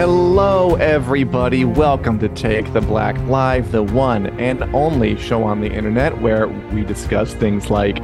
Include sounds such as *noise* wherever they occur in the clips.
Hello, everybody. Welcome to Take the Black Live, the one and only show on the internet where we discuss things like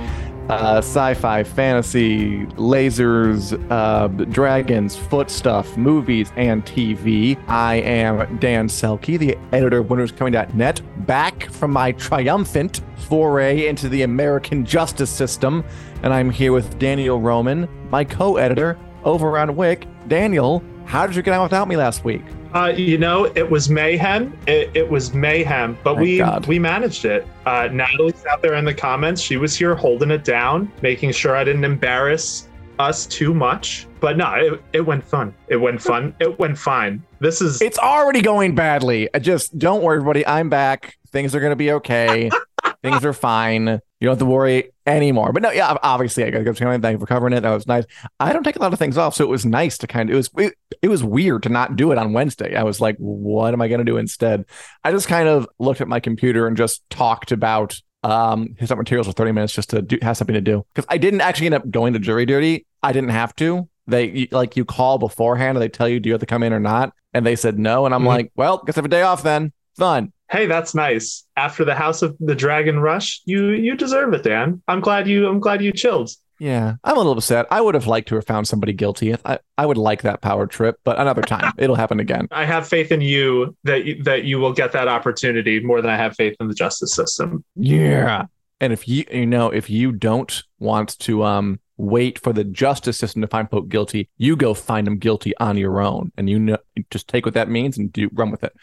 uh, sci fi, fantasy, lasers, uh, dragons, foot stuff, movies, and TV. I am Dan Selcke, the editor of WinterIsComing.net, back from my triumphant foray into the American justice system. And I'm here with Daniel Roman, my co editor over on Wick. Daniel, how did you get on without me last week? Uh, you know, it was mayhem. It, it was mayhem, but Thank we God. we managed it. Uh, Natalie's out there in the comments. She was here holding it down, making sure I didn't embarrass us too much. But no, it, it went fun. It went fun. It went fine. This is It's already going badly. I Just don't worry, everybody. I'm back. Things are going to be okay. *laughs* Things are fine. You don't have to worry anymore. But no, yeah, obviously, I got to go to Thank you for covering it. That was nice. I don't take a lot of things off, so it was nice to kind of. It was it, it was weird to not do it on Wednesday. I was like, what am I going to do instead? I just kind of looked at my computer and just talked about um his up materials for 30 minutes just to do have something to do because I didn't actually end up going to jury duty. I didn't have to. They like you call beforehand and they tell you do you have to come in or not, and they said no, and I'm Mhm. like, well, guess I have a day off then. Fun. Hey, that's nice. After the House of the Dragon Rush, you you deserve it, Dan. I'm glad you I'm glad you chilled. Yeah, I'm a little upset. I would have liked to have found somebody guilty. I, I would like that power trip, but another time. *laughs* It'll happen again. I have faith in you that you, that you will get that opportunity more than I have faith in the justice system. Yeah. And if you you know if you don't want to um wait for the justice system to find folk guilty, you go find them guilty on your own, and you know just take what that means and do run with it.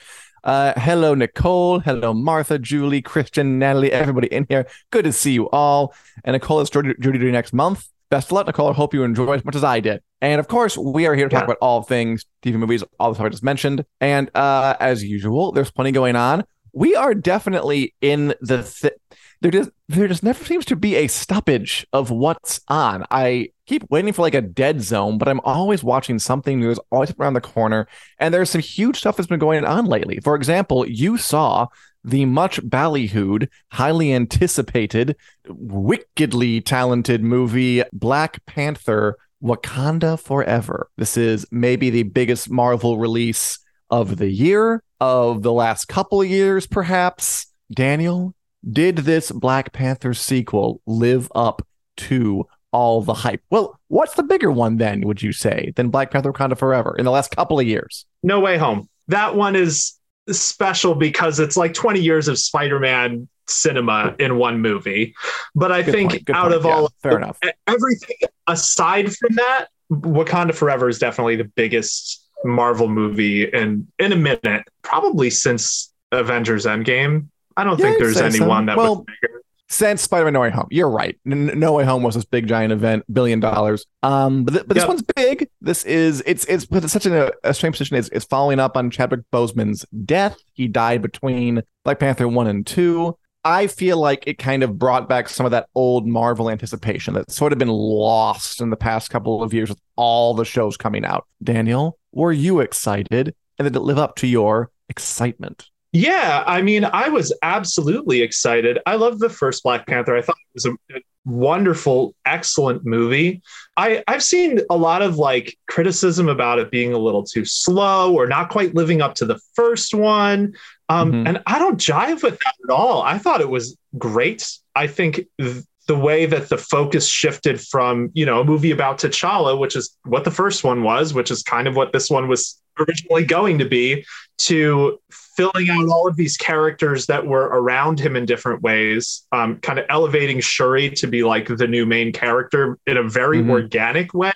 Uh, hello, Nicole. Hello, Martha, Julie, Christian, Natalie, everybody in here. Good to see you all. And Nicole is jury jury duty next month. Best of luck, Nicole. I hope you enjoy as much as I did. And of course, we are here to talk Yeah. about all things TV movies, all the stuff I just mentioned. And uh, as usual, there's plenty going on. We are definitely in the th- there just there just never seems to be a stoppage of what's on. I keep waiting for like a dead zone, but I'm always watching something new. Always around the corner, and there's some huge stuff that's been going on lately. For example, you saw the much ballyhooed, highly anticipated, wickedly talented movie Black Panther: Wakanda Forever. This is maybe the biggest Marvel release of the year, of the last couple years, perhaps. Daniel, did this Black Panther sequel live up to all the hype? Well, what's the bigger one then, would you say, than Black Panther Wakanda Forever in the last couple of years? No Way Home. That one is special because it's like 20 years of Spider-Man cinema in one movie. But I Good think point, out point. of Yeah, all fair enough. everything aside from that, Wakanda Forever is definitely the biggest Marvel movie in in a minute, probably since Avengers Endgame. I don't Yeah, think there's say so. anyone that Well, was bigger. Since Spider-Man No Way Home, you're right. No Way Home was this big giant event, billion dollars. Um, but, th- but this Yep. one's big. This is it's it's it's such a, a strange position. It's, it's following up on Chadwick Boseman's death. He died between Black Panther one and two. I feel like it kind of brought back some of that old Marvel anticipation that's sort of been lost in the past couple of years with all the shows coming out. Daniel, were you excited? And did it live up to your excitement? Yeah, I mean, I was absolutely excited. I loved the first Black Panther. I thought it was a wonderful, excellent movie. I, I've seen a lot of like criticism about it being a little too slow or not quite living up to the first one. Um, Mhm. And I don't jive with that at all. I thought it was great. I think th- the way that the focus shifted from, you know, a movie about T'Challa, which is what the first one was, which is kind of what this one was originally going to be, to filling out all of these characters that were around him in different ways, um, kind of elevating Shuri to be like the new main character in a very Mhm. organic way.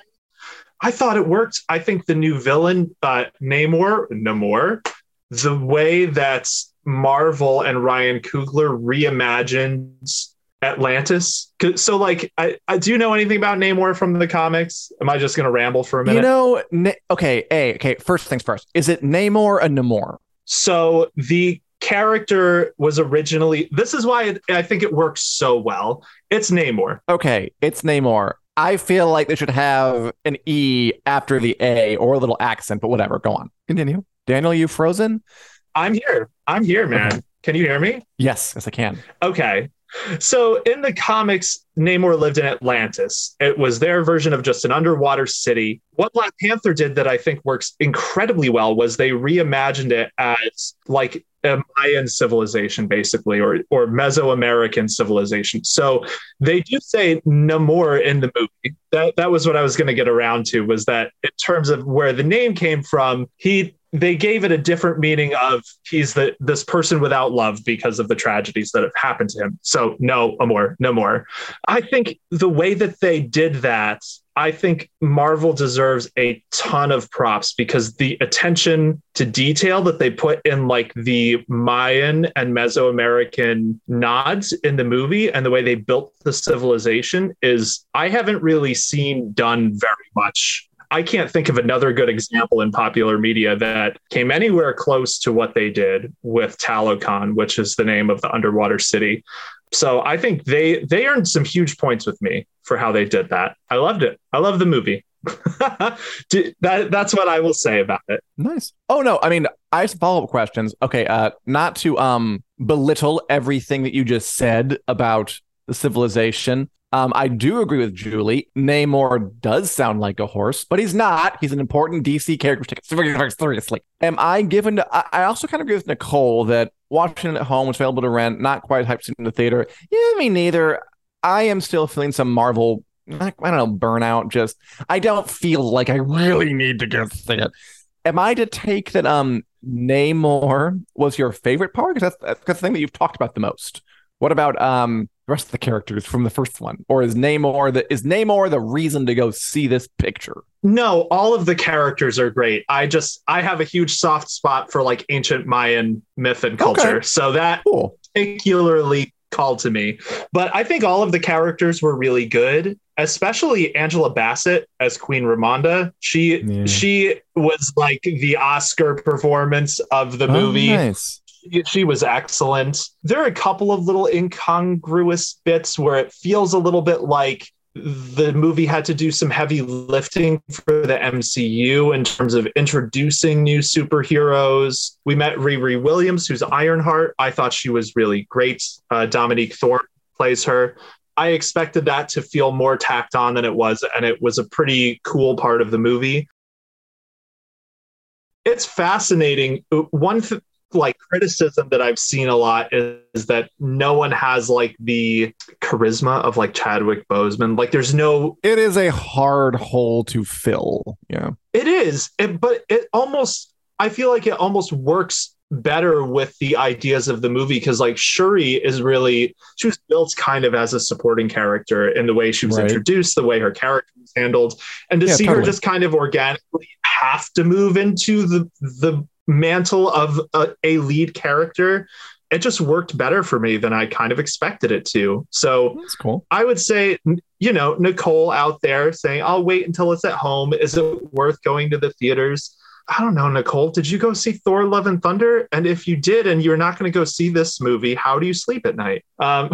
I thought it worked. I think the new villain, uh, Namor, Namor, the way that Marvel and Ryan Coogler reimagined Atlantis. So, like, I, I do you know anything about Namor from the comics? Am I just going to ramble for a minute? You know, Na- okay, a okay. First things first. Is it Namor or Namor? So the character was originally. This is why I think it works so well. It's Namor. Okay, it's Namor. I feel like they should have an E after the A or a little accent, but whatever. Go on. Continue. Daniel, you frozen? I'm here. I'm here, man. Okay. Can you hear me? Yes, yes, I can. Okay. So in the comics, Namor lived in Atlantis. It was their version of just an underwater city. What Black Panther did that I think works incredibly well was they reimagined it as like a Mayan civilization, basically, or or Mesoamerican civilization. So they do say Namor in the movie. That that was what I was going to get around to. Was that in terms of where the name came from? He they gave it a different meaning of he's the this person without love because of the tragedies that have happened to him. So no more, no more. I think the way that they did that, I think Marvel deserves a ton of props because the attention to detail that they put in like the Mayan and Mesoamerican nods in the movie and the way they built the civilization is I haven't really seen done very much I can't think of another good example in popular media that came anywhere close to what they did with Talokan, which is the name of the underwater city. So I think they they earned some huge points with me for how they did that. I loved it. I love the movie. *laughs* that that's what I will say about it. Nice. Oh no, I mean, I have some follow up questions. Okay, uh, not to um belittle everything that you just said about the civilization, um, I do agree with Julie. Namor does sound like a horse, but he's not. He's an important DC character. Seriously. Am I given to, I also kind of agree with Nicole that watching it at home, it's available to rent, not quite hyped in the theater. Yeah, me neither. I am still feeling some Marvel, I don't know, burnout. Just, I don't feel like I really need to go see it. Am I to take that um Namor was your favorite part? Because that's, that's the thing that you've talked about the most. What about um the rest of the characters from the first one, or is Namor the is Namor the reason to go see this picture? No, all of the characters are great. I just I have a huge soft spot for like ancient Mayan myth and culture, okay. so that cool. particularly called to me. But I think all of the characters were really good, especially Angela Bassett as Queen Ramonda. She yeah. she was like the Oscar performance of the oh, movie. Nice she was excellent. There are a couple of little incongruous bits where it feels a little bit like the movie had to do some heavy lifting for the MCU in terms of introducing new superheroes. We met Riri Williams, who's Ironheart. I thought she was really great. Uh, Dominique Thorne plays her. I expected that to feel more tacked on than it was, and it was a pretty cool part of the movie. It's fascinating. One th- like criticism that I've seen a lot is, is, that no one has like the charisma of like Chadwick Boseman. Like there's no It is a hard hole to fill. Yeah. It is. It, but it almost I feel like it almost works better with the ideas of the movie because like Shuri is really she was built kind of as a supporting character in the way she was right. introduced, the way her character was handled, and to yeah, see totally. her just kind of organically have to move into the the mantle of a, a lead character it just worked better for me than I kind of expected it to. So that's cool. I would say, you know, Nicole out there saying, I'll wait until it's at home. Is it worth going to the theaters? I don't know, Nicole. Did you go see Thor Love and Thunder? And if you did, and you're not going to go see this movie, how do you sleep at night? Um,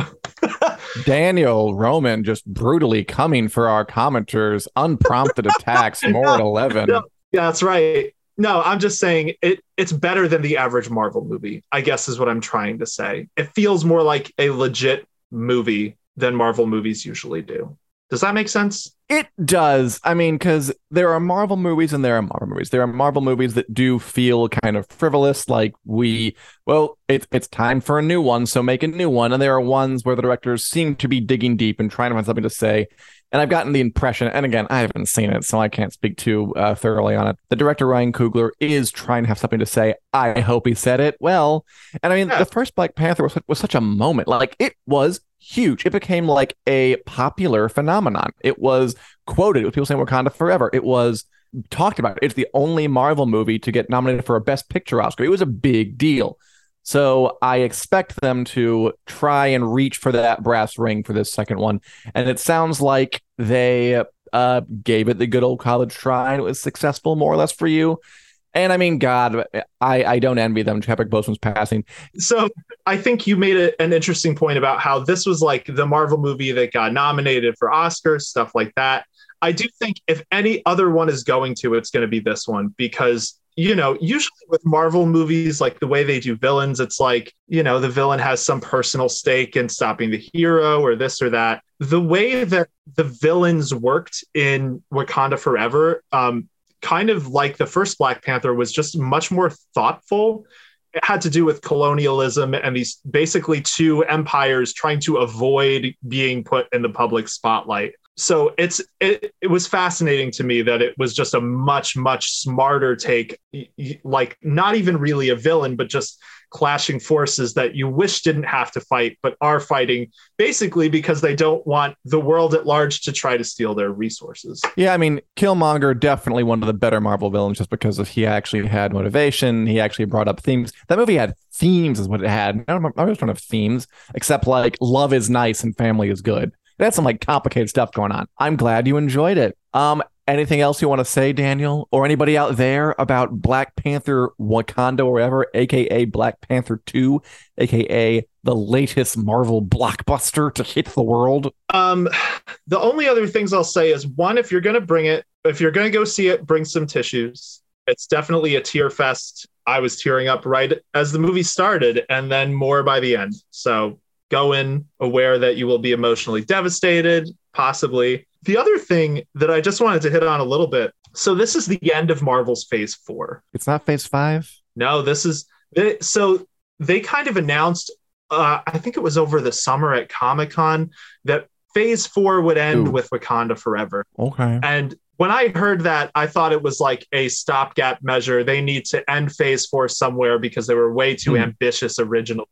*laughs* Daniel Roman just brutally coming for our commenters, unprompted attacks, *laughs* more at 11. No, that's right. No, I'm just saying it it's better than the average Marvel movie, I guess is what I'm trying to say. It feels more like a legit movie than Marvel movies usually do. Does that make sense? It does. I mean, because there are Marvel movies and there are Marvel movies. There are Marvel movies that do feel kind of frivolous, like we, well, it's it's time for a new one, so make a new one. And there are ones where the directors seem to be digging deep and trying to find something to say. And I've gotten the impression, and again, I haven't seen it, so I can't speak too uh, thoroughly on it. The director Ryan Coogler is trying to have something to say. I hope he said it well. And I mean, yeah. the first Black Panther was was such a moment. Like it was huge. It became like a popular phenomenon. It was quoted with people saying Wakanda forever. It was talked about. It's the only Marvel movie to get nominated for a Best Picture Oscar. It was a big deal. So I expect them to try and reach for that brass ring for this second one. And it sounds like they uh, gave it the good old college try and it was successful more or less for you. And I mean, God, I, I don't envy them. Chadwick Boseman's passing. So I think you made a, an interesting point about how this was like the Marvel movie that got nominated for Oscars, stuff like that. I do think if any other one is going to, it's going to be this one because you know, usually with Marvel movies, like the way they do villains, it's like, you know, the villain has some personal stake in stopping the hero or this or that. The way that the villains worked in Wakanda Forever, um, kind of like the first Black Panther, was just much more thoughtful it had to do with colonialism and these basically two empires trying to avoid being put in the public spotlight so it's it, it was fascinating to me that it was just a much much smarter take like not even really a villain but just clashing forces that you wish didn't have to fight but are fighting basically because they don't want the world at large to try to steal their resources. Yeah i mean killmonger definitely one of the better marvel villains just because of he actually had motivation. He actually brought up themes. That movie had themes is what it had. I don't, I don't have themes except like love is nice and family is good that's some like complicated stuff going on. I'm glad you enjoyed it. Um, anything else you want to say, Daniel, or anybody out there about Black Panther Wakanda or whatever, aka Black Panther 2, aka the latest Marvel blockbuster to hit the world? Um, the only other things I'll say is one, if you're gonna bring it, if you're gonna go see it, bring some tissues. It's definitely a tear fest. I was tearing up right as the movie started, and then more by the end. So go in aware that you will be emotionally devastated, possibly. The other thing that I just wanted to hit on a little bit so, this is the end of Marvel's phase four. It's not phase five? No, this is so they kind of announced, uh, I think it was over the summer at Comic Con, that phase four would end Ooh. with Wakanda Forever. Okay. And when I heard that, I thought it was like a stopgap measure. They need to end phase four somewhere because they were way too mm. ambitious originally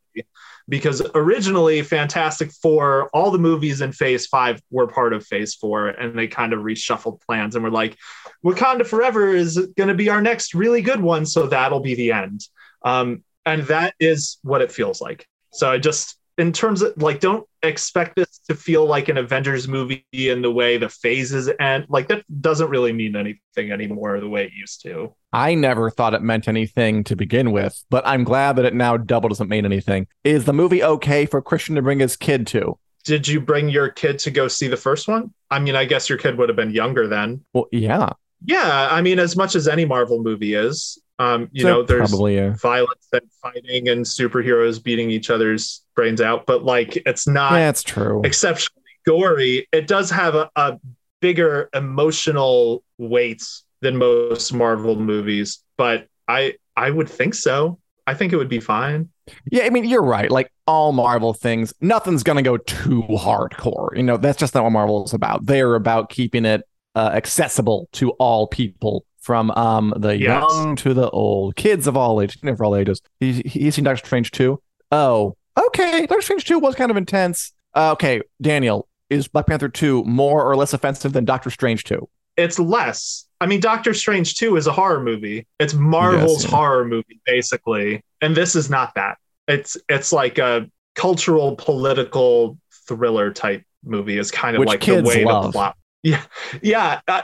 because originally Fantastic Four, all the movies in Phase Five were part of Phase Four, and they kind of reshuffled plans and were like, Wakanda Forever is going to be our next really good one, so that'll be the end. Um, and that is what it feels like. So I just in terms of like don't expect this to feel like an avengers movie in the way the phases end. Like that doesn't really mean anything anymore the way it used to. I never thought it meant anything to begin with but i'm glad that it now double doesn't mean anything. Is the movie okay for christian to bring his kid to? Did you bring your kid to go see the first one? I mean i guess your kid would have been younger then. Well yeah. Yeah i mean as much as any marvel movie is um, you so know, there's probably, yeah. violence and fighting and superheroes beating each other's brains out, but like it's not that's true exceptionally gory. It does have a, a bigger emotional weight than most Marvel movies, but I I would think so. I think it would be fine. Yeah, I mean, you're right. Like all Marvel things, nothing's gonna go too hardcore. You know, that's just not what Marvel is about. They're about keeping it uh, accessible to all people from um the yes. young to the old, kids of all ages, for all ages. He's he's seen Doctor Strange too. Oh, okay. Doctor Strange two was kind of intense. Uh, okay, Daniel, is Black Panther two more or less offensive than Doctor Strange two? It's less. I mean, Doctor Strange 2 is a horror movie. It's Marvel's yes, yeah. horror movie, basically. And this is not that. It's it's like a cultural political thriller type movie is kind of Which like the way love. to plot. *laughs* Yeah. Yeah. Uh,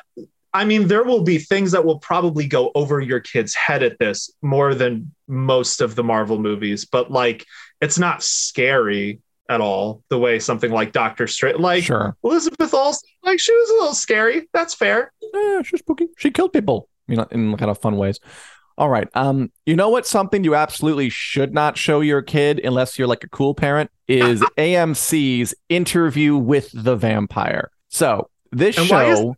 I mean, there will be things that will probably go over your kid's head at this more than most of the Marvel movies, but like it's not scary at all the way something like Doctor Strange, like sure. Elizabeth Olsen, like she was a little scary. That's fair. Yeah, she's spooky. She killed people, you know, in kind of fun ways. All right. Um, you know what? Something you absolutely should not show your kid unless you're like a cool parent is *laughs* AMC's Interview with the Vampire. So this and show.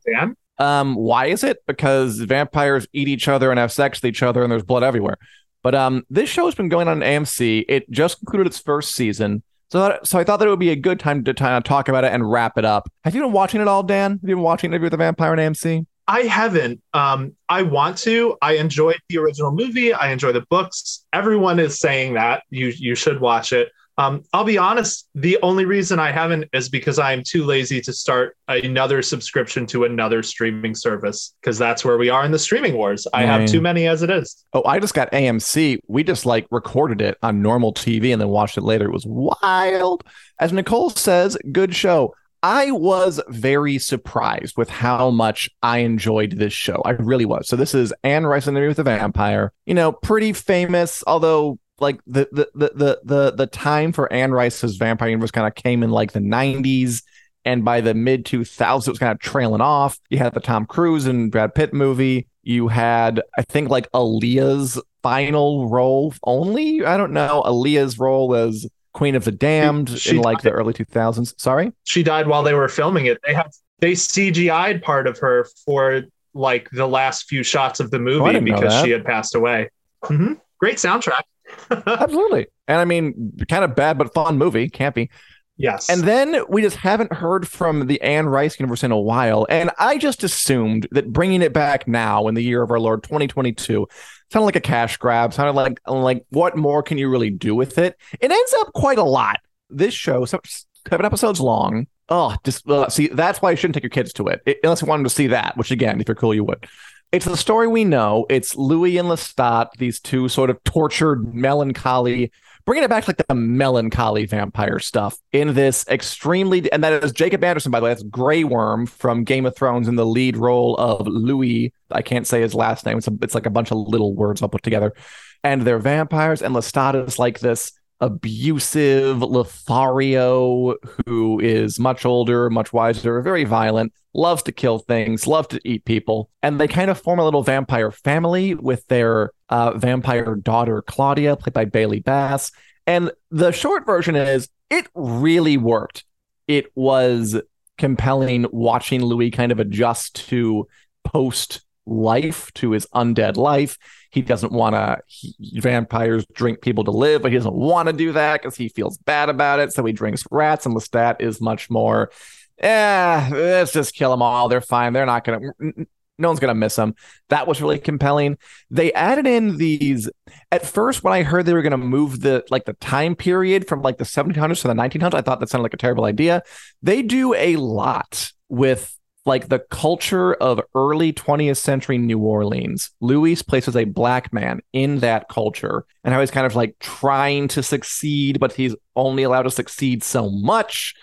Um, why is it? Because vampires eat each other and have sex with each other, and there's blood everywhere. But um, this show has been going on AMC. It just concluded its first season, so that, so I thought that it would be a good time to talk about it and wrap it up. Have you been watching it all, Dan? Have you been watching Interview with the Vampire on AMC? I haven't. Um, I want to. I enjoyed the original movie. I enjoy the books. Everyone is saying that you you should watch it. Um, I'll be honest, the only reason I haven't is because I'm too lazy to start another subscription to another streaming service because that's where we are in the streaming wars. I have too many as it is. Oh, I just got AMC. We just like recorded it on normal TV and then watched it later. It was wild. As Nicole says, good show. I was very surprised with how much I enjoyed this show. I really was. So this is Anne Rice interview with the vampire. You know, pretty famous, although like the the the the the, time for Anne Rice's Vampire Universe kind of came in like the 90s. And by the mid 2000s, it was kind of trailing off. You had the Tom Cruise and Brad Pitt movie. You had, I think, like Aaliyah's final role only. I don't know. Aaliyah's role as Queen of the Damned she in like the early 2000s. Sorry? She died while they were filming it. They had they CGI'd part of her for like the last few shots of the Oh, movie didn't because she had passed away. hmm Great soundtrack. *laughs* Absolutely. And I mean, kind of bad but fun movie, campy. yes. And then we just haven't heard from the Anne Rice universe in a while. And I just assumed that bringing it back now in the year of our Lord 2022 sounded like a cash grab. Sounded like like what more can you really do with it? It ends up quite a lot. This show, seven episodes long. Oh, just uh, see that's why you shouldn't take your kids to it, it unless you want them to see that. Which again, if you're cool, you would. It's the story we know. It's Louis and Lestat, these two sort of tortured, melancholy bringing it back to like the melancholy vampire stuff in this extremely and that is jacob anderson by the way. That's Grey worm from game of thrones in the lead role of louis. I can't say his last name. It's, a, it's like a bunch of little words all put together. And they're vampires and lestat is like this abusive lothario who is much older much wiser very violent loves to kill things loves to eat people. And they kind of form a little vampire family with their uh, vampire daughter claudia played by bailey bass. And the short version is it really worked. It was compelling watching louis kind of adjust to post life to his undead life. He doesn't want to vampires drink people to live but he doesn't want to do that because he feels bad about it. So he drinks rats and lestat is much more eh let's just kill them all. They're fine. They're not gonna no one's gonna miss them that was really compelling. They added in these at first when i heard they were gonna move the like the time period from like the 1700s to the 1900s i thought that sounded like a terrible idea. They do a lot with like the culture of early 20th century New Orleans. Louis places a black man in that culture and how he's kind of like trying to succeed, but he's only allowed to succeed so much,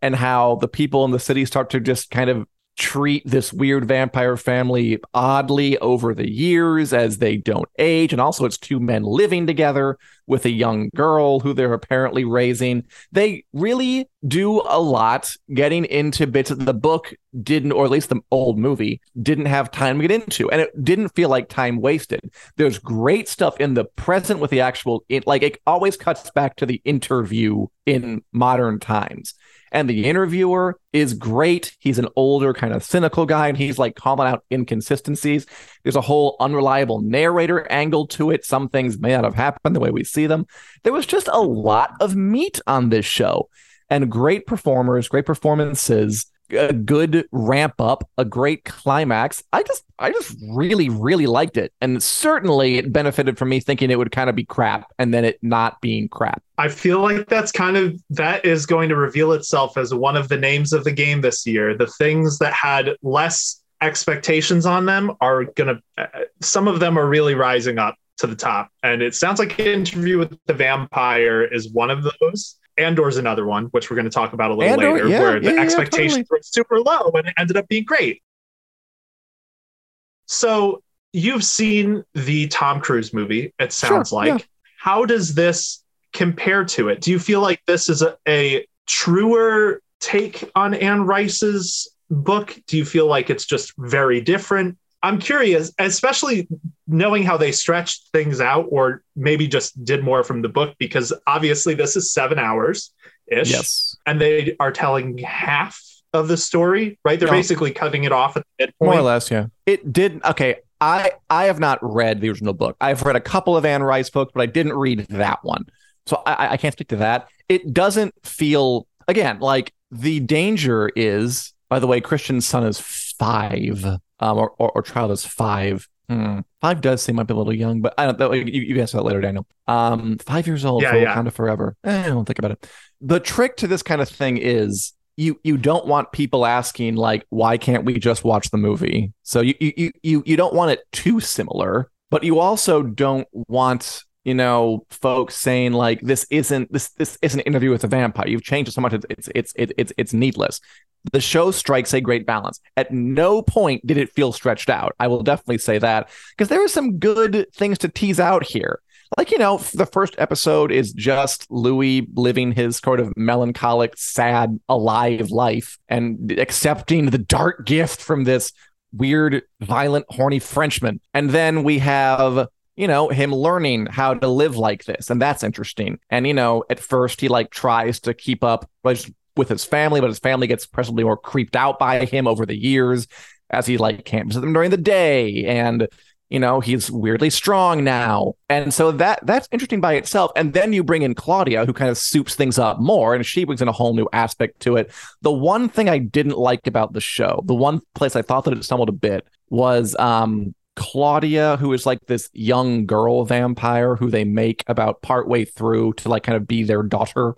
and how the people in the city start to just kind of treat this weird vampire family oddly over the years as they don't age. And also, it's two men living together with a young girl who they're apparently raising. They really do a lot getting into bits that the book didn't, or at least the old movie didn't have time to get into. And it didn't feel like time wasted. There's great stuff in the present with the actual, it, like it always cuts back to the interview in modern times. And the interviewer is great. He's an older, kind of cynical guy, and he's like calling out inconsistencies. There's a whole unreliable narrator angle to it. Some things may not have happened the way we see them. There was just a lot of meat on this show and great performers, great performances, a good ramp up, a great climax. I just I just really really liked it. And certainly it benefited from me thinking it would kind of be crap and then it not being crap. I feel like that's kind of that is going to reveal itself as one of the names of the game this year. The things that had less expectations on them are going to uh, some of them are really rising up to the top. And it sounds like Interview with the Vampire is one of those. Andor's another one, which we're going to talk about a little Andor, later, yeah, where yeah, the yeah, expectations were super low and it ended up being great. So you've seen the Tom Cruise movie, it sounds Sure, like. How does this compare to it? Do you feel like this is a, a truer take on Anne Rice's book? Do you feel like it's just very different? I'm curious, especially knowing how they stretched things out or maybe just did more from the book, because obviously this is seven hours ish. Yes. And they are telling half of the story, right? They're No. basically cutting it off at the midpoint. More or less, yeah. It did okay. I I have not read the original book. I've read a couple of Anne Rice books, but I didn't read that one, so I, I can't speak to that. It doesn't feel again like the danger is. By the way, Christian's son is five, um, or, or or child is five. Hmm. Five does seem might be a little young, but I don't. know. You, you answer that later, Daniel. Um, five years old Yeah, for yeah. Wakanda forever. Eh, I don't think about it. The trick to this kind of thing is you you don't want people asking like why can't we just watch the movie so you you you you don't want it too similar but you also don't want you know folks saying like this isn't this this isn't an interview with a vampire. You've changed it so much it's it's it's, it's, it's needless. The show strikes a great balance. At no point did it feel stretched out. I will definitely say that because there are some good things to tease out here. Like you know the first episode is just louis living his sort of melancholic sad alive life and accepting the dark gift from this weird, violent, horny Frenchman. And then we have you know, him learning how to live like this. And that's interesting. And, you know, at first he like tries to keep up with his family, but his family gets progressively more creeped out by him over the years as he like can't visit them during the day. And, you know, he's weirdly strong now. And so that that's interesting by itself. And then you bring in Claudia, who kind of soups things up more, and she brings in a whole new aspect to it. The one thing I didn't like about the show, the one place I thought that it stumbled a bit was um Claudia, who is like this young girl vampire who they make about partway through to like kind of be their daughter.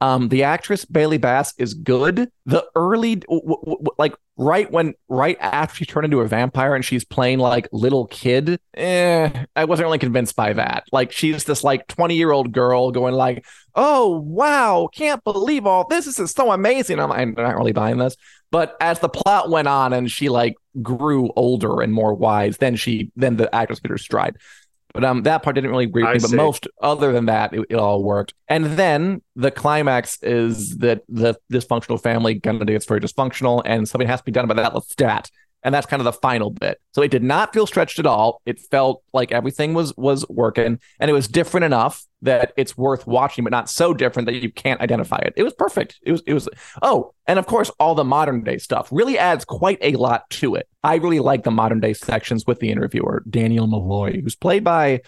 Um, the actress Bailey Bass is good. The early, w- w- like right when, right after she turned into a vampire and she's playing like little kid, eh, I wasn't really convinced by that. Like she's this like 20 year old girl going like, oh, wow, can't believe all this. This is so amazing. I'm, I'm not really buying this. But as the plot went on and she like grew older and more wise, then she then the actress hit her stride. But um, that part didn't really agree with me. But most other than that, it, it, all worked. And then the climax is that the dysfunctional family kind of gets very dysfunctional, and something has to be done about that Lestat and that's kind of the final bit. So it did not feel stretched at all. It felt like everything was was working, and it was different enough that it's worth watching, but not so different that you can't identify it. It was perfect. It was it was oh, and of course all the modern day stuff really adds quite a lot to it. I really like the modern day sections with the interviewer Daniel Molloy, who's played by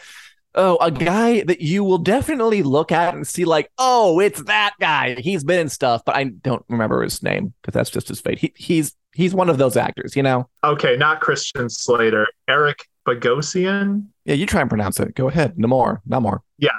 oh, a guy that you will definitely look at and see like, oh, it's that guy. He's been in stuff, but I don't remember his name because that's just his fate. He, he's he's one of those actors, you know. Okay, not Christian Slater, Eric Bogosian. Yeah, you try and pronounce it. Go ahead. No more. No more. Yeah.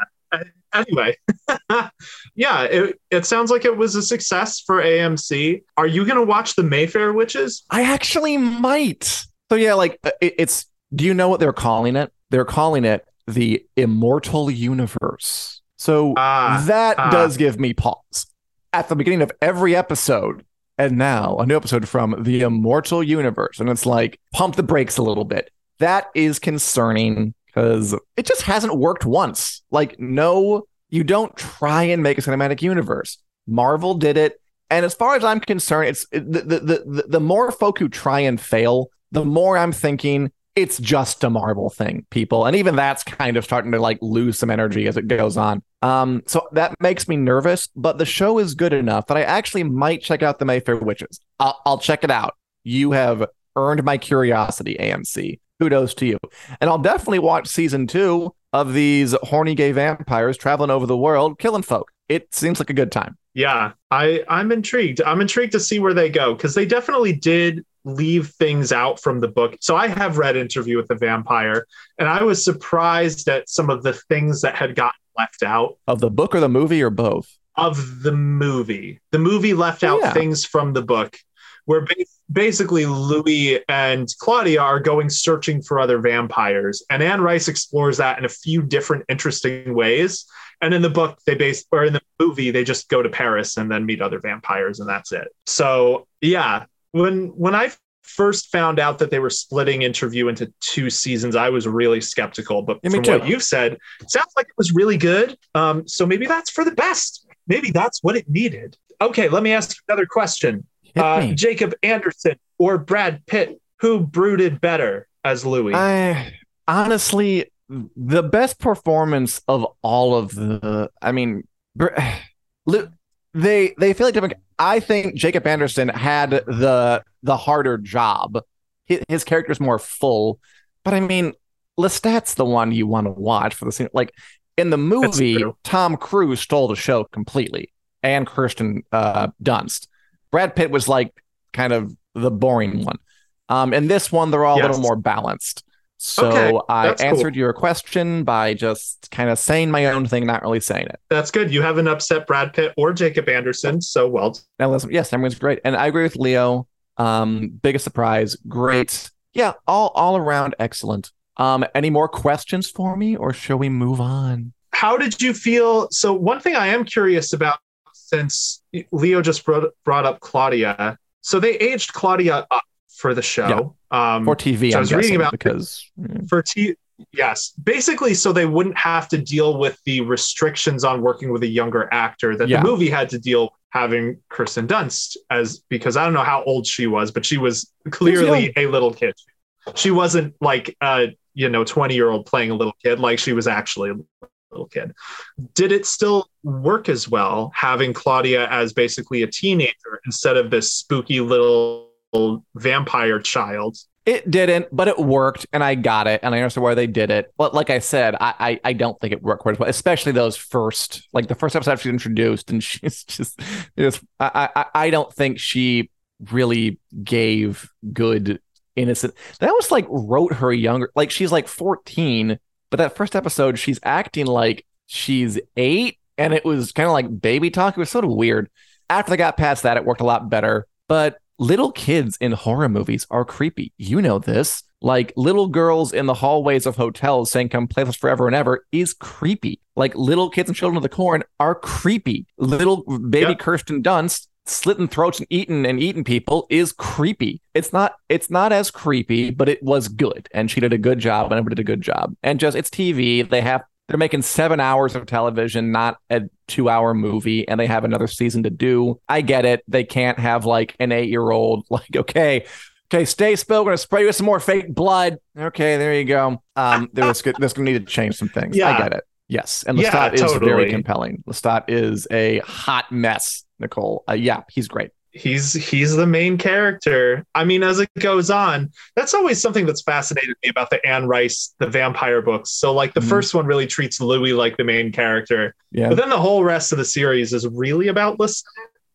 Anyway, *laughs* yeah, it, it sounds like it was a success for AMC. Are you going to watch the Mayfair Witches? I actually might. So yeah, like uh, it, it's. Do you know what they're calling it? They're calling it the Immortal Universe. So uh, that uh, does give me pause. At the beginning of every episode, and now a new episode from the Immortal Universe. And it's like, pump the brakes a little bit. That is concerning because it just hasn't worked once. Like, no, you don't try and make a cinematic universe. Marvel did it. And as far as I'm concerned, it's the, the, the, the more folk who try and fail, the more I'm thinking it's just a Marvel thing, people. And even that's kind of starting to like lose some energy as it goes on. Um, so that makes me nervous, but the show is good enough that I actually might check out the Mayfair Witches. I'll, I'll check it out. You have earned my curiosity, AMC. Kudos to you. And I'll definitely watch season two of these horny gay vampires traveling over the world killing folk. It seems like a good time. Yeah, I I'm intrigued. I'm intrigued to see where they go because they definitely did leave things out from the book. So I have read Interview with the Vampire, and I was surprised at some of the things that had gotten left out of the book or the movie or both. Of the movie, the movie left out yeah. things from the book, where basically Louis and Claudia are going searching for other vampires, and Anne Rice explores that in a few different interesting ways. And in the book, they base or in the movie, they just go to Paris and then meet other vampires, and that's it. So yeah, when when I first found out that they were splitting interview into two seasons, I was really skeptical. But from what you've said, sounds like it was really good. Um, so maybe that's for the best. Maybe that's what it needed. Okay, let me ask another question. Uh, Jacob Anderson or Brad Pitt, who brooded better as Louis? I honestly, the best performance of all of the. I mean, *sighs* they they feel like different. I think Jacob Anderson had the the harder job. His, his character's more full, but I mean, Lestat's the one you want to watch for the scene. Like in the movie, Tom Cruise stole the show completely, and Kirsten uh, Dunst. Brad Pitt was like kind of the boring one. Um, in this one, they're all yes. a little more balanced. So okay, I answered cool. your question by just kind of saying my own thing, not really saying it. That's good. You haven't upset Brad Pitt or Jacob Anderson, so well. Now, listen, yes, everyone's great, and I agree with Leo. Um, biggest surprise, great. Yeah, all all around excellent. Um, any more questions for me, or shall we move on? How did you feel? So one thing I am curious about, since Leo just brought, brought up Claudia, so they aged Claudia up for the show. Yeah. Um, for TV, so I was reading about because for T. Yes. Basically, so they wouldn't have to deal with the restrictions on working with a younger actor that Yeah. the movie had to deal having Kirsten Dunst as because I don't know how old she was, but she was clearly a little kid. She wasn't like a you know 20 year old playing a little kid, like she was actually a little kid. Did it still work as well having Claudia as basically a teenager instead of this spooky little vampire child? It didn't, but it worked, and I got it, and I understand why they did it. But like I said, I I, I don't think it worked quite as well, especially those first, like the first episode she's introduced, and *laughs* she's just, just I, I I don't think she really gave good innocent. They almost like wrote her younger, like she's like fourteen, but that first episode she's acting like she's eight, and it was kind of like baby talk. It was sort of weird. After they got past that, it worked a lot better, but little kids in horror movies are creepy. You know this. Like little girls in the hallways of hotels saying come play with us forever and ever is creepy. Like little kids and children of the corn are creepy. Little baby Yep. Kirsten Dunst slitting throats and eating and eating people is creepy. It's not it's not as creepy, but it was good. And she did a good job and everybody did a good job. And just it's TV. They have they're making seven hours of television, not a two hour movie, and they have another season to do. I get it. They can't have like an eight year old, *laughs* like, okay, okay, stay still. We're going to spray you with some more fake blood. Okay, there you go. Um, there's, there's going to need to change some things. Yeah. I get it. Yes. And Yeah, Lestat is very totally. compelling. Lestat is a hot mess, Nicole. Uh, yeah, he's great. He's he's the main character. I mean, as it goes on, that's always something that's fascinated me about the Anne Rice, the vampire books. So, like the Mhm. first one really treats Louis like the main character, Yeah. but then the whole rest of the series is really about Lestat.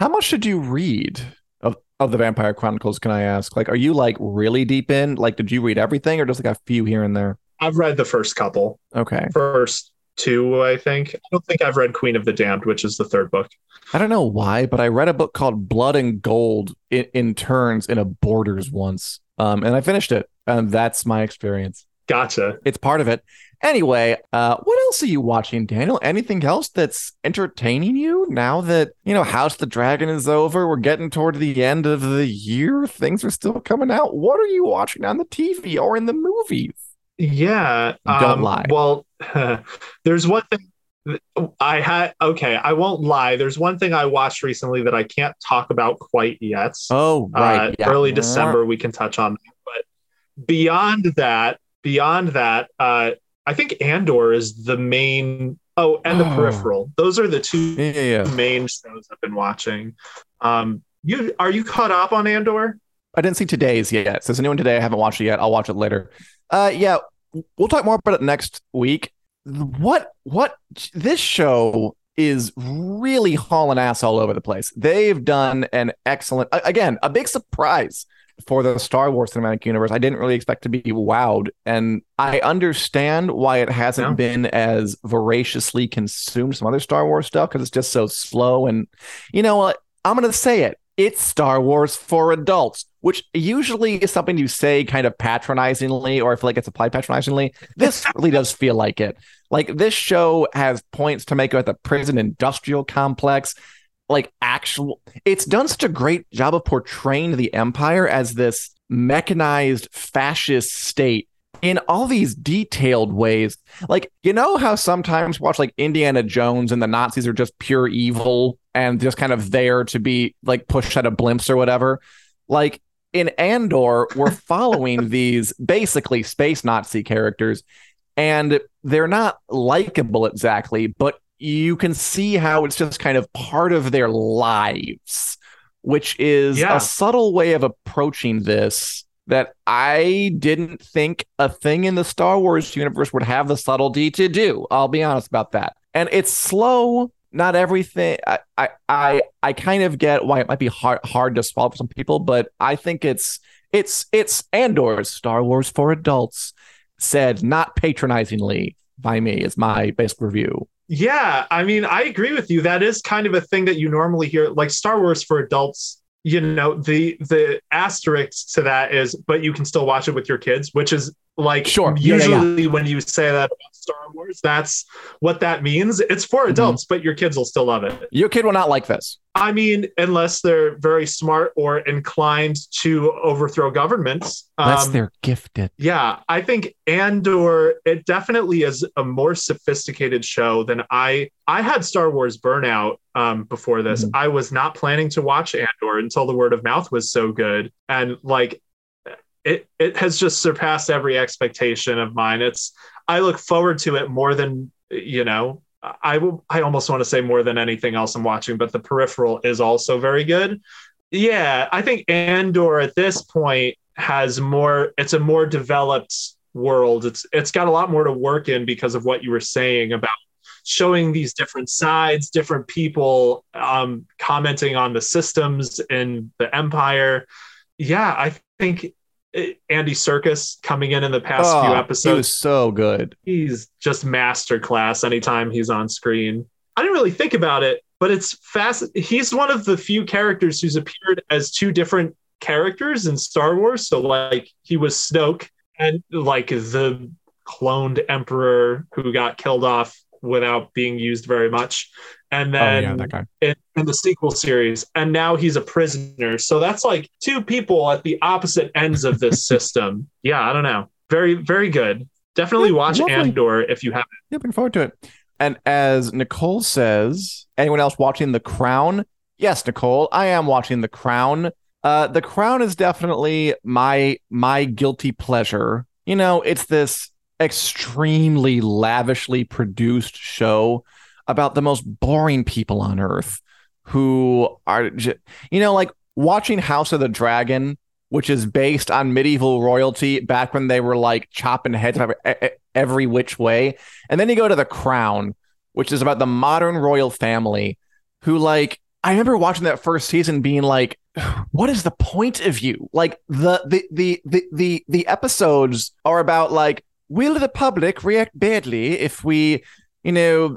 How much did you read of, of the Vampire Chronicles? Can I ask? Like, are you like really deep in? Like, did you read everything or just like a few here and there? I've read the first couple, Okay. first two, I think. I don't think I've read Queen of the Damned, which is the third book. I don't know why, but I read a book called Blood and Gold in, in turns in a Borders once. Um, and I finished it. And that's my experience. Gotcha. It's part of it. Anyway, uh, what else are you watching, Daniel? Anything else that's entertaining you now that, you know, House of the Dragon is over? We're getting toward the end of the year. Things are still coming out. What are you watching on the TV or in the movies? Yeah. Don't um, lie. Well, *laughs* there's one thing I had. Okay, I won't lie. There's one thing I watched recently that I can't talk about quite yet. Oh, right. uh, yeah. early December, we can touch on that. But beyond that, beyond that, uh, I think Andor is the main. Oh, and the Oh. Peripheral. Those are the two yeah, yeah. main shows I've been watching. Um, you are you caught up on Andor? I didn't see today's yet. So, there's anyone today I haven't watched it yet. I'll watch it later. Uh, yeah, we'll talk more about it next week. What what this show is really hauling ass all over the place. They've done an excellent again, a big surprise for the Star Wars cinematic universe. I didn't really expect to be wowed, and I understand why it hasn't been as voraciously consumed some other Star Wars stuff because it's just so slow. And you know what? I'm gonna say it. It's Star Wars for adults, which usually is something you say kind of patronizingly, or I feel like it's applied patronizingly. This really does feel like it. Like this show has points to make about the prison industrial complex. Like actual, it's done such a great job of portraying the empire as this mechanized fascist state in all these detailed ways. Like, you know how sometimes watch like Indiana Jones and the Nazis are just pure evil and just kind of there to be like pushed out of blimps or whatever. Like in Andor, we're following *laughs* these basically space Nazi characters, and they're not likable exactly, but you can see how it's just kind of part of their lives, which is Yeah. a subtle way of approaching this that I didn't think a thing in the Star Wars universe would have the subtlety to do. I'll be honest about that. And it's slow. Not everything. I, I, I, I kind of get why it might be hard, hard to swallow for some people, but I think it's, it's, it's Andor's Star Wars for adults, said not patronizingly by me. Is my basic review. Yeah, I mean, I agree with you. That is kind of a thing that you normally hear, like Star Wars for adults. You know, the the asterisk to that is, but you can still watch it with your kids, which is Like Sure. Yeah, yeah, yeah. usually when you say that about Star Wars, that's what that means. It's for adults, but your kids will still love it. Your kid will not like this. I mean, unless they're very smart or inclined to overthrow governments. Unless Um, they're gifted. yeah, I think Andor it definitely is a more sophisticated show than I I had Star Wars burnout um before this. Mhm. I was not planning to watch Andor until the word of mouth was so good and like it it has just surpassed every expectation of mine. It's I look forward to it more than you know I will I almost want to say more than anything else I'm watching, but the peripheral is also very good. Yeah, I think Andor at this point has more it's a more developed world. It's it's got a lot more to work in because of what you were saying about showing these different sides, different people um, commenting on the systems in the empire. Yeah, I think Andy Serkis coming in in the past few Oh, episodes He was so good. he's just masterclass anytime he's on screen. I didn't really think about it, but it's fast. He's one of the few characters who's appeared as two different characters in Star Wars. So, like, he was Snoke and like the cloned Emperor who got killed off without being used very much. And oh then yeah, that guy. in, in the sequel series, and now he's a prisoner. So that's like two people at the opposite ends of this *laughs* system. Yeah, I don't know. Very, very good. Definitely Yeah, watch lovely. Andor if you haven't. Yeah, looking forward to it. And as Nicole says, anyone else watching The Crown? Yes, Nicole, I am watching The Crown. Uh, the Crown is definitely my my guilty pleasure. You know, it's this extremely lavishly produced show about the most boring people on earth who are, you know, like watching House of the Dragon, which is based on medieval royalty back when they were like chopping heads every, every which way. And then you go to The Crown, which is about the modern royal family who, like, I remember watching that first season being like, what is the point of you? Like the the the the the, the episodes are about like, will the public react badly if we, you know,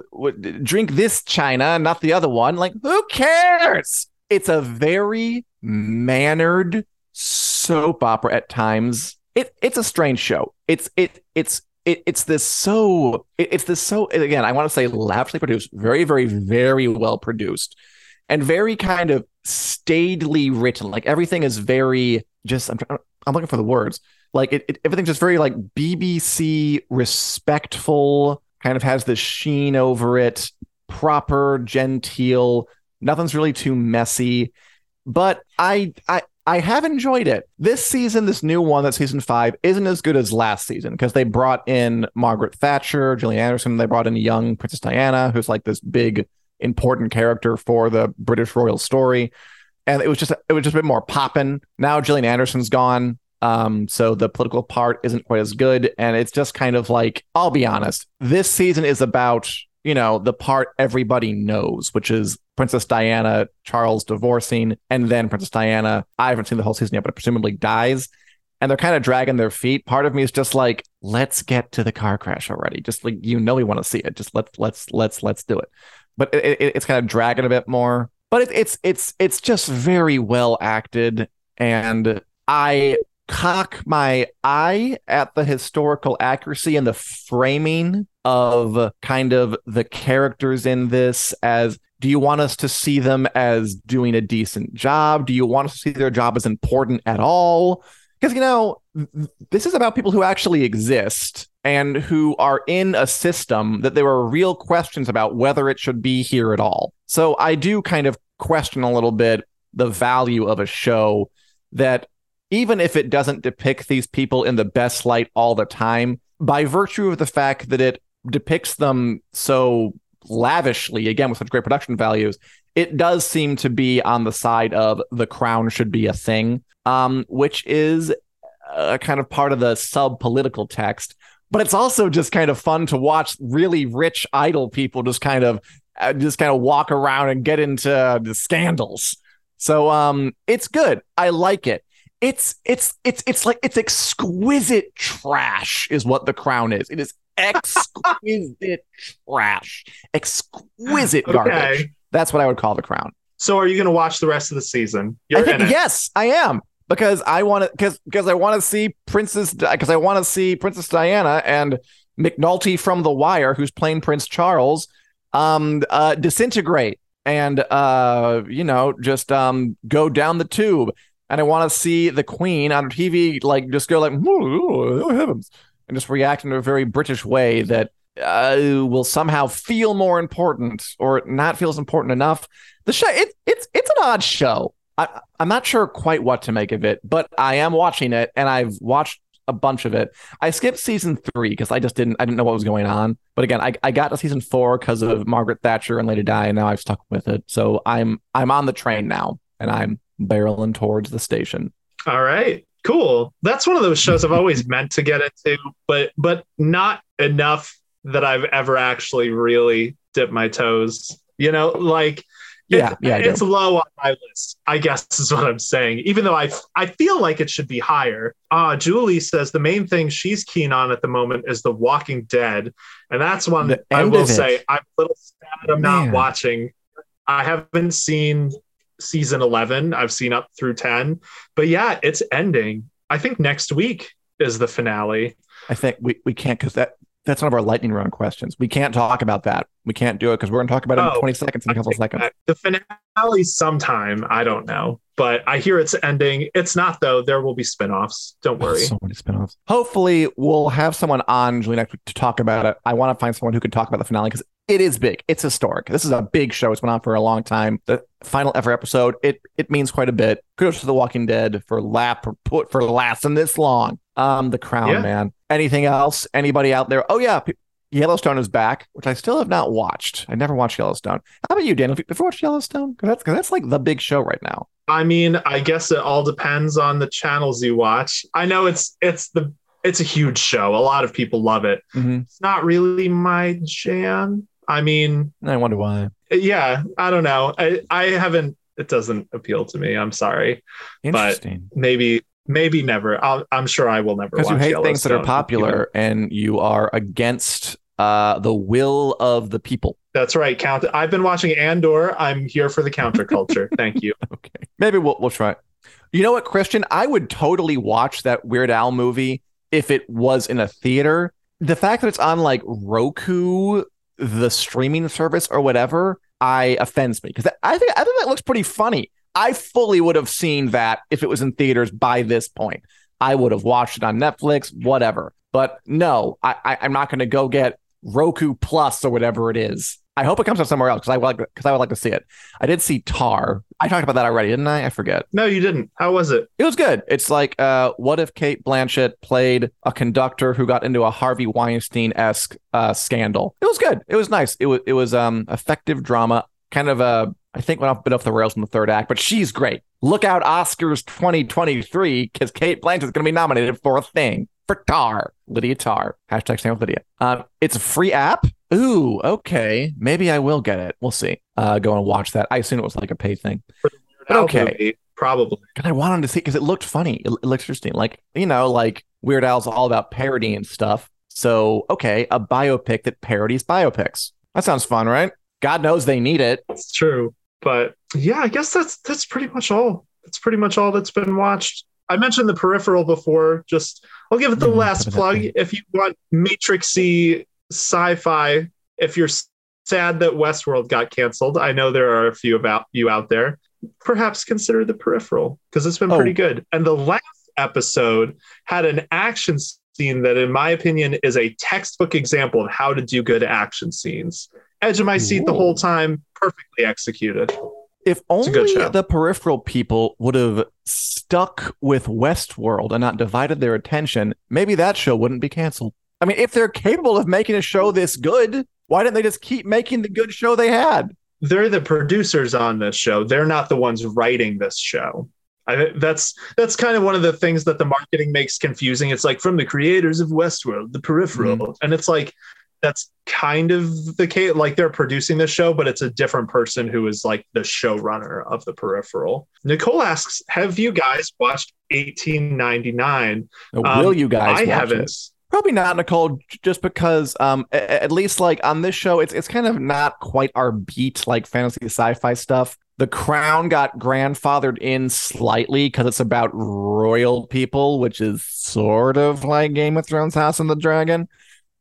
drink this china, not the other one? Like, who cares? It's a very mannered soap opera at times. It it's a strange show. It's it it's it, it's this so it, it's this so again i want to say lavishly produced very very very well produced and very kind of staidly written like everything is very just i'm, I'm looking for the words like it, it everything's just very like bbc respectful kind of has this sheen over it proper genteel nothing's really too messy but i i I have enjoyed it. This season, this new one, that season five, isn't as good as last season because they brought in Margaret Thatcher, Gillian Anderson. They brought in young Princess Diana, who's like this big, important character for the British royal story. And it was just it was just a bit more poppin'. Now Gillian Anderson's gone. Um, so the political part isn't quite as good. And it's just kind of like, I'll be honest, this season is about, you know, the part everybody knows, which is Princess Diana, Charles divorcing, and then Princess Diana. I haven't seen the whole season yet, but presumably dies. And they're kind of dragging their feet. Part of me is just like, let's get to the car crash already. Just like you know, we want to see it. Just let's let's let's let's do it. But it, it, it's kind of dragging a bit more. But it, it's it's it's just very well acted, and I cock my eye at the historical accuracy and the framing of kind of the characters in this as do you want us to see them as doing a decent job? Do you want us to see their job as important at all? Because, you know, th- this is about people who actually exist and who are in a system that there are real questions about whether it should be here at all. So I do kind of question a little bit the value of a show that, even if it doesn't depict these people in the best light all the time, by virtue of the fact that it depicts them so lavishly, again, with such great production values, it does seem to be on the side of the crown should be a thing, um, which is a kind of part of the sub political text. But it's also just kind of fun to watch really rich idle people just kind of uh, just kind of walk around and get into the scandals. So um, it's good. I like it. It's it's it's it's like it's exquisite trash is what the crown is. It is exquisite *laughs* trash. Exquisite garbage. Okay. That's what I would call the crown. So are you going to watch the rest of the season? I You're think in it. yes, I am. because I want to because because I want to see Princess because I want to see Princess Diana and McNulty from The Wire, who's playing Prince Charles, um, uh, disintegrate and uh, you know, just um, go down the tube. And I want to see the Queen on TV, like just go like, oh, heavens, and just react in a very British way that uh, will somehow feel more important or not feels important enough. The show, it, it's it's an odd show. I, I'm not sure quite what to make of it, but I am watching it, and I've watched a bunch of it. I skipped season three because I just didn't I didn't know what was going on. But again, I, I got to season four because of Margaret Thatcher and Lady Di, and now I've stuck with it. So I'm I'm on the train now, and I'm barreling towards the station. All right, cool. That's one of those shows I've always *laughs* meant to get into, but but not enough that I've ever actually really dipped my toes. You know, like yeah, yeah, it's low on my list. I guess *laughs* is what I'm saying. Even though I I feel like it should be higher. Uh Julie says the main thing she's keen on at the moment is The Walking Dead, and that's one I will say I'm a little sad I'm Man. not watching. I haven't seen season 11. I've seen up through 10, but yeah, it's ending. I think next week is the finale. I think we, we can't because that that's one of our lightning round questions. We can't talk about that. We can't do it because we're going to talk about it oh, in 20 seconds in a couple of seconds. The finale sometime. I don't know, but I hear it's ending. It's not though. There will be spinoffs. Don't oh, worry. Oh, so many spinoffs. Hopefully, we'll have someone on Julie next week to talk about it. I want to find someone who can talk about the finale because it is big. It's historic. This is a big show. It's been on for a long time. The final ever episode. It it means quite a bit. Kudos to The Walking Dead for lap put for lasting this long. Um, The Crown, yeah. man. Anything else? Anybody out there? Oh yeah, Yellowstone is back, which I still have not watched. I never watched Yellowstone. How about you, Daniel? Have you ever watched Yellowstone? Because that's, cause that's like the big show right now. I mean, I guess it all depends on the channels you watch. I know it's it's the it's a huge show. A lot of people love it. Mm-hmm. It's not really my jam. I mean, I wonder why. Yeah, I don't know. I I haven't. It doesn't appeal to me. I'm sorry. Interesting. But maybe maybe never. i am sure I will never. Because you hate things that are popular and you are against uh, the will of the people. That's right. Count. I've been watching Andor. I'm here for the counterculture. *laughs* Thank you. Okay. Maybe we'll we'll try. You know what, Christian? I would totally watch that Weird Al movie if it was in a theater. The fact that it's on like Roku, the streaming service or whatever, I offends me because I think I think that looks pretty funny. I fully would have seen that if it was in theaters by this point. I would have watched it on Netflix, whatever. But no, I, I am not going to go get Roku Plus or whatever it is. I hope it comes out somewhere else because I would like because I would like to see it. I did see Tar. I talked about that already, didn't I? I forget. No, you didn't. How was it? It was good. It's like, uh, what if Cate Blanchett played a conductor who got into a Harvey Weinstein esque uh, scandal? It was good. It was nice. It was it was um effective drama. Kind of a I think went off a bit off the rails in the third act, but she's great. Look out, Oscars 2023, because Cate Blanchett's going to be nominated for a thing for Tar. Lydia Tar. Hashtag stand with Lydia. Um, it's a free app. Ooh, okay. Maybe I will get it. We'll see. Uh, go and watch that. I assume it was like a pay thing. But okay. Probably. God, I wanted to see because it looked funny. It, it looked interesting. Like, you know, like Weird Al's all about parody and stuff. So, okay, a biopic that parodies biopics. That sounds fun, right? God knows they need it. It's true. But yeah, I guess that's that's pretty much all. That's pretty much all that's been watched. I mentioned the peripheral before. Just I'll give it the mm, last plug. If you want matrixy sci-fi, if you're sad that Westworld got canceled, I know there are a few about you out there. Perhaps consider the peripheral because it's been oh. pretty good. And the last episode had an action scene that, in my opinion, is a textbook example of how to do good action scenes edge of my seat Ooh. the whole time, perfectly executed. If only the peripheral people would have stuck with Westworld and not divided their attention, maybe that show wouldn't be canceled. I mean, if they're capable of making a show this good, why didn't they just keep making the good show they had? They're the producers on this show. They're not the ones writing this show. I, that's that's kind of one of the things that the marketing makes confusing. It's like from the creators of Westworld, the peripheral, mm-hmm. and it's like that's kind of the case. Like they're producing the show, but it's a different person who is like the showrunner of the peripheral. Nicole asks, Have you guys watched 1899? Will um, you guys? I haven't. It? Probably not, Nicole, just because um at least like on this show, it's it's kind of not quite our beat like fantasy sci-fi stuff. The Crown got grandfathered in slightly because it's about royal people, which is sort of like Game of Thrones House and the Dragon.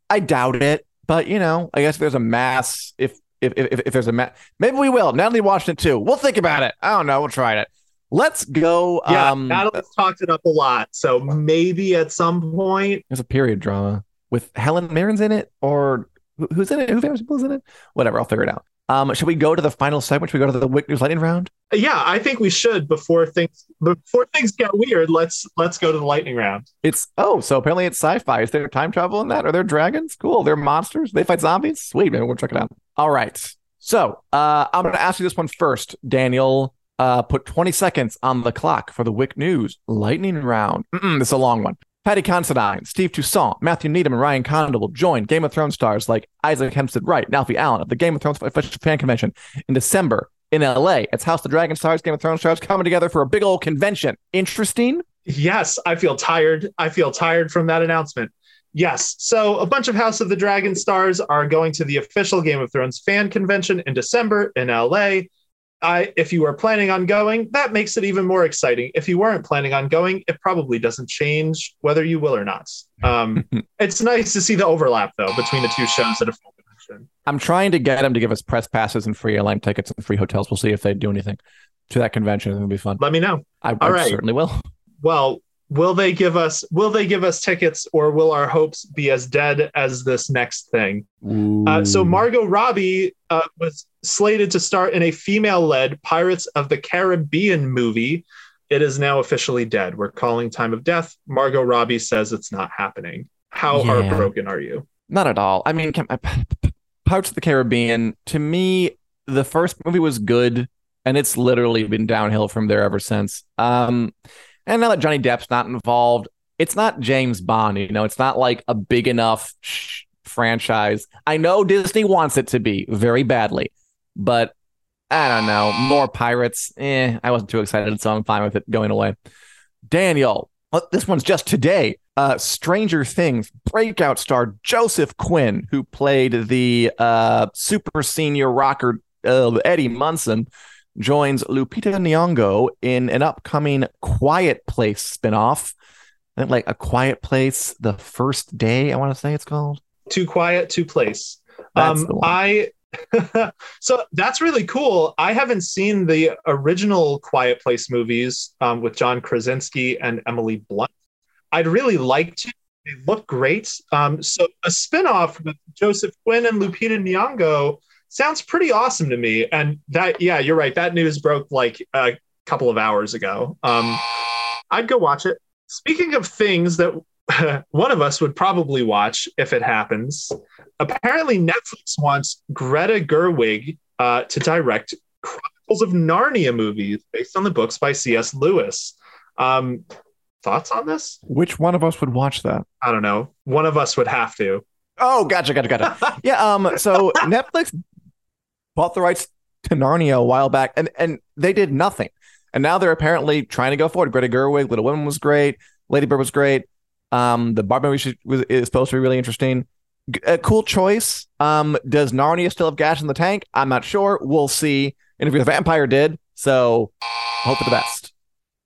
I doubt it, but you know, I guess if there's a mass, if if if, if there's a mass, maybe we will. Natalie watched it too. We'll think about it. I don't know. We'll try it. Let's go. Yeah, um, Natalie's talked it up a lot, so maybe at some point. There's a period drama with Helen Mirren's in it, or who's in it? Who famous in it? Whatever, I'll figure it out. Um, should we go to the final segment? Should we go to the Wick News Lightning Round? Yeah, I think we should before things before things get weird. Let's let's go to the lightning round. It's oh, so apparently it's sci-fi. Is there time travel in that? Are there dragons? Cool. They're monsters. They fight zombies. Sweet, man. We'll check it out. All right. So uh, I'm going to ask you this one first, Daniel. Uh, put 20 seconds on the clock for the Wick News Lightning Round. Mm-mm, this is a long one. Paddy Considine, Steve Toussaint, Matthew Needham, and Ryan Condal join Game of Thrones stars like Isaac Hempstead Wright and Alfie Allen at the Game of Thrones Official Fan Convention in December in LA. It's House of the Dragon stars, Game of Thrones stars coming together for a big old convention. Interesting. Yes, I feel tired. I feel tired from that announcement. Yes, so a bunch of House of the Dragon stars are going to the official Game of Thrones fan convention in December in LA. I, if you are planning on going, that makes it even more exciting. If you weren't planning on going, it probably doesn't change whether you will or not. Um, *laughs* it's nice to see the overlap though between the two shows at a full convention. I'm trying to get them to give us press passes and free airline tickets and free hotels. We'll see if they do anything to that convention. It'll be fun. Let me know. I, I All right. certainly will. Well, will they give us will they give us tickets or will our hopes be as dead as this next thing? Uh, so Margot Robbie uh, was slated to star in a female-led Pirates of the Caribbean movie. It is now officially dead. We're calling time of death. Margot Robbie says it's not happening. How Yeah. heartbroken are you? Not at all. I mean, can- Pirates of the Caribbean, to me, the first movie was good, and it's literally been downhill from there ever since. Um, and now that Johnny Depp's not involved, it's not James Bond. You know, it's not like a big enough sh- franchise. I know Disney wants it to be very badly, but I don't know. More pirates. Eh, I wasn't too excited, so I'm fine with it going away. Daniel, uh, this one's just today. Uh, Stranger Things breakout star Joseph Quinn, who played the uh, super senior rocker uh, Eddie Munson, joins Lupita Nyong'o in an upcoming Quiet Place spinoff. I think like a Quiet Place, the first day. I want to say it's called. Too quiet, too place. That's um. I *laughs* so that's really cool. I haven't seen the original Quiet Place movies um, with John Krasinski and Emily Blunt. I'd really like to. They look great. Um, so a spinoff with Joseph Quinn and Lupita Nyong'o sounds pretty awesome to me. And that, yeah, you're right. That news broke like a couple of hours ago. Um, I'd go watch it. Speaking of things that *laughs* one of us would probably watch if it happens, apparently Netflix wants Greta Gerwig uh, to direct Chronicles of Narnia movies based on the books by C.S. Lewis. Um, thoughts on this? Which one of us would watch that? I don't know. One of us would have to. Oh, gotcha, gotcha, gotcha. yeah. Um. So *laughs* Netflix bought the rights to Narnia a while back, and and they did nothing. And now they're apparently trying to go forward. Greta Gerwig, Little Women was great. Lady Bird was great. Um, the Barbie movie was, is supposed to be really interesting. A cool choice. Um, does Narnia still have gas in the tank? I'm not sure. We'll see. Interview with the Vampire did. So hope for the best.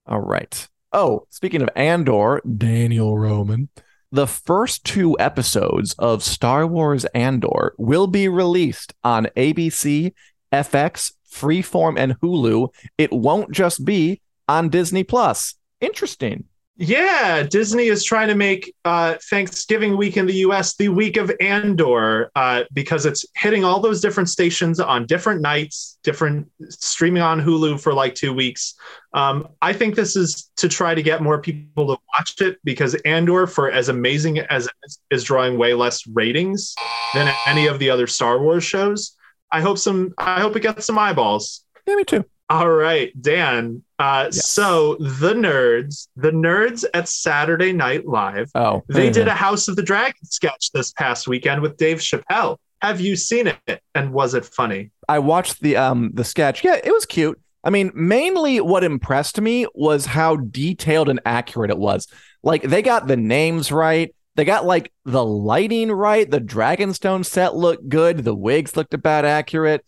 All right. Oh, speaking of Andor, Daniel Roman. The first two episodes of Star Wars Andor will be released on ABC, FX, Freeform, and Hulu. It won't just be on Disney Plus. Interesting. Yeah, Disney is trying to make uh, Thanksgiving week in the US the week of Andor uh, because it's hitting all those different stations on different nights, different streaming on Hulu for like two weeks. Um, I think this is to try to get more people to watch it because Andor, for as amazing as it is, is drawing way less ratings than any of the other Star Wars shows. I hope some. I hope it gets some eyeballs. Yeah, me too. All right, Dan. Uh, Yes. So the nerds, the nerds at Saturday Night Live, Oh, they did a House of the Dragon sketch this past weekend with Dave Chappelle. Have you seen it? And was it funny? I watched the um the sketch. Yeah, it was cute. I mean, mainly what impressed me was how detailed and accurate it was. Like they got the names right. They got like the lighting right. The Dragonstone set looked good. The wigs looked about accurate.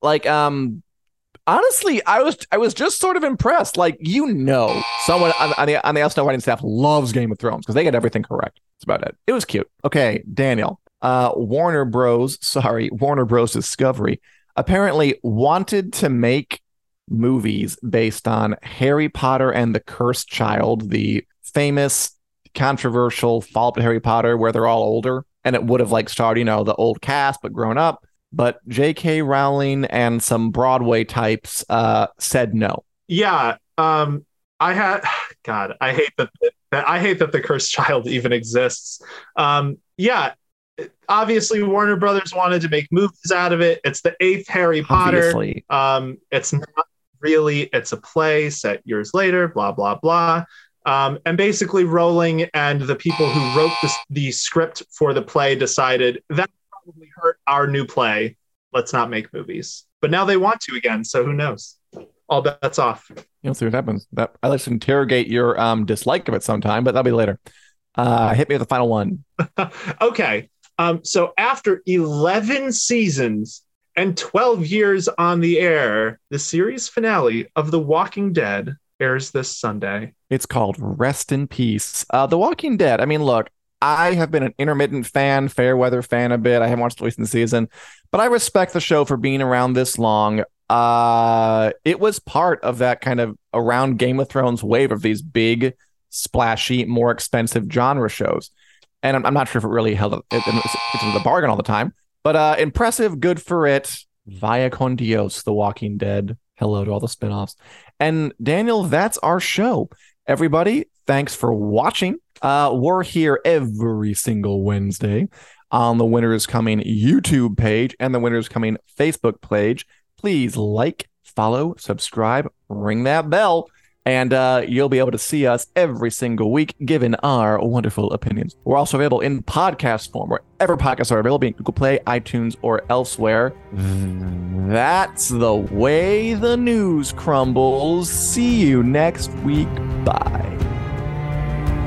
Like um honestly, I was I was just sort of impressed. Like you know, someone on, on the on the SNL writing staff loves Game of Thrones because they get everything correct. That's about it. It was cute. Okay, Daniel. Uh, Warner Bros. *laughs* Sorry, Warner Bros. Discovery apparently wanted to make movies based on Harry Potter and the Cursed Child, the famous controversial follow-up to Harry Potter where they're all older, and it would have like starred you know the old cast but grown up but J.K. Rowling and some Broadway types uh, said no. Yeah, um, I had. *sighs* God, I hate that. that. I hate that the cursed *laughs* child even exists. Um, yeah, obviously Warner Brothers wanted to make movies out of it. It's the eighth Harry Potter. Um, it's not really. It's a play set years later. Blah blah blah. Um, and basically, Rowling and the people who wrote this, the script for the play decided that probably hurt our new play. Let's not make movies. But now they want to again, so who knows? All bets off. You'll see what happens. That I like to interrogate your um, dislike of it sometime, but that'll be later. Uh, hit me with the final one. *laughs* okay. Um, so after 11 seasons and 12 years on the air, the series finale of The Walking Dead airs this Sunday. It's called Rest in Peace. Uh, the Walking Dead. I mean, look, I have been an intermittent fan, fair weather fan a bit. I haven't watched the recent season, but I respect the show for being around this long. Uh, it was part of that kind of around Game of Thrones wave of these big, splashy, more expensive genre shows. And I'm, I'm not sure if it really held it, it, it's the bargain all the time, but uh, impressive, good for it. Vaya con Dios, The Walking Dead. Hello to all the spinoffs. And Daniel, that's our show. Everybody, thanks for watching. Uh, we're here every single Wednesday on the Winners Coming YouTube page and the Winners Coming Facebook page. Please like, follow, subscribe, ring that bell, and uh, you'll be able to see us every single week given our wonderful opinions. We're also available in podcast form wherever podcasts are available, in Google Play, iTunes, or elsewhere. That's the way the news crumbles. See you next week. Bye.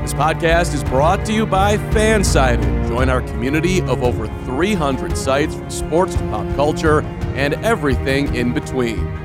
This podcast is brought to you by Fansided. Join our community of over 300 sites from sports to pop culture and everything in between.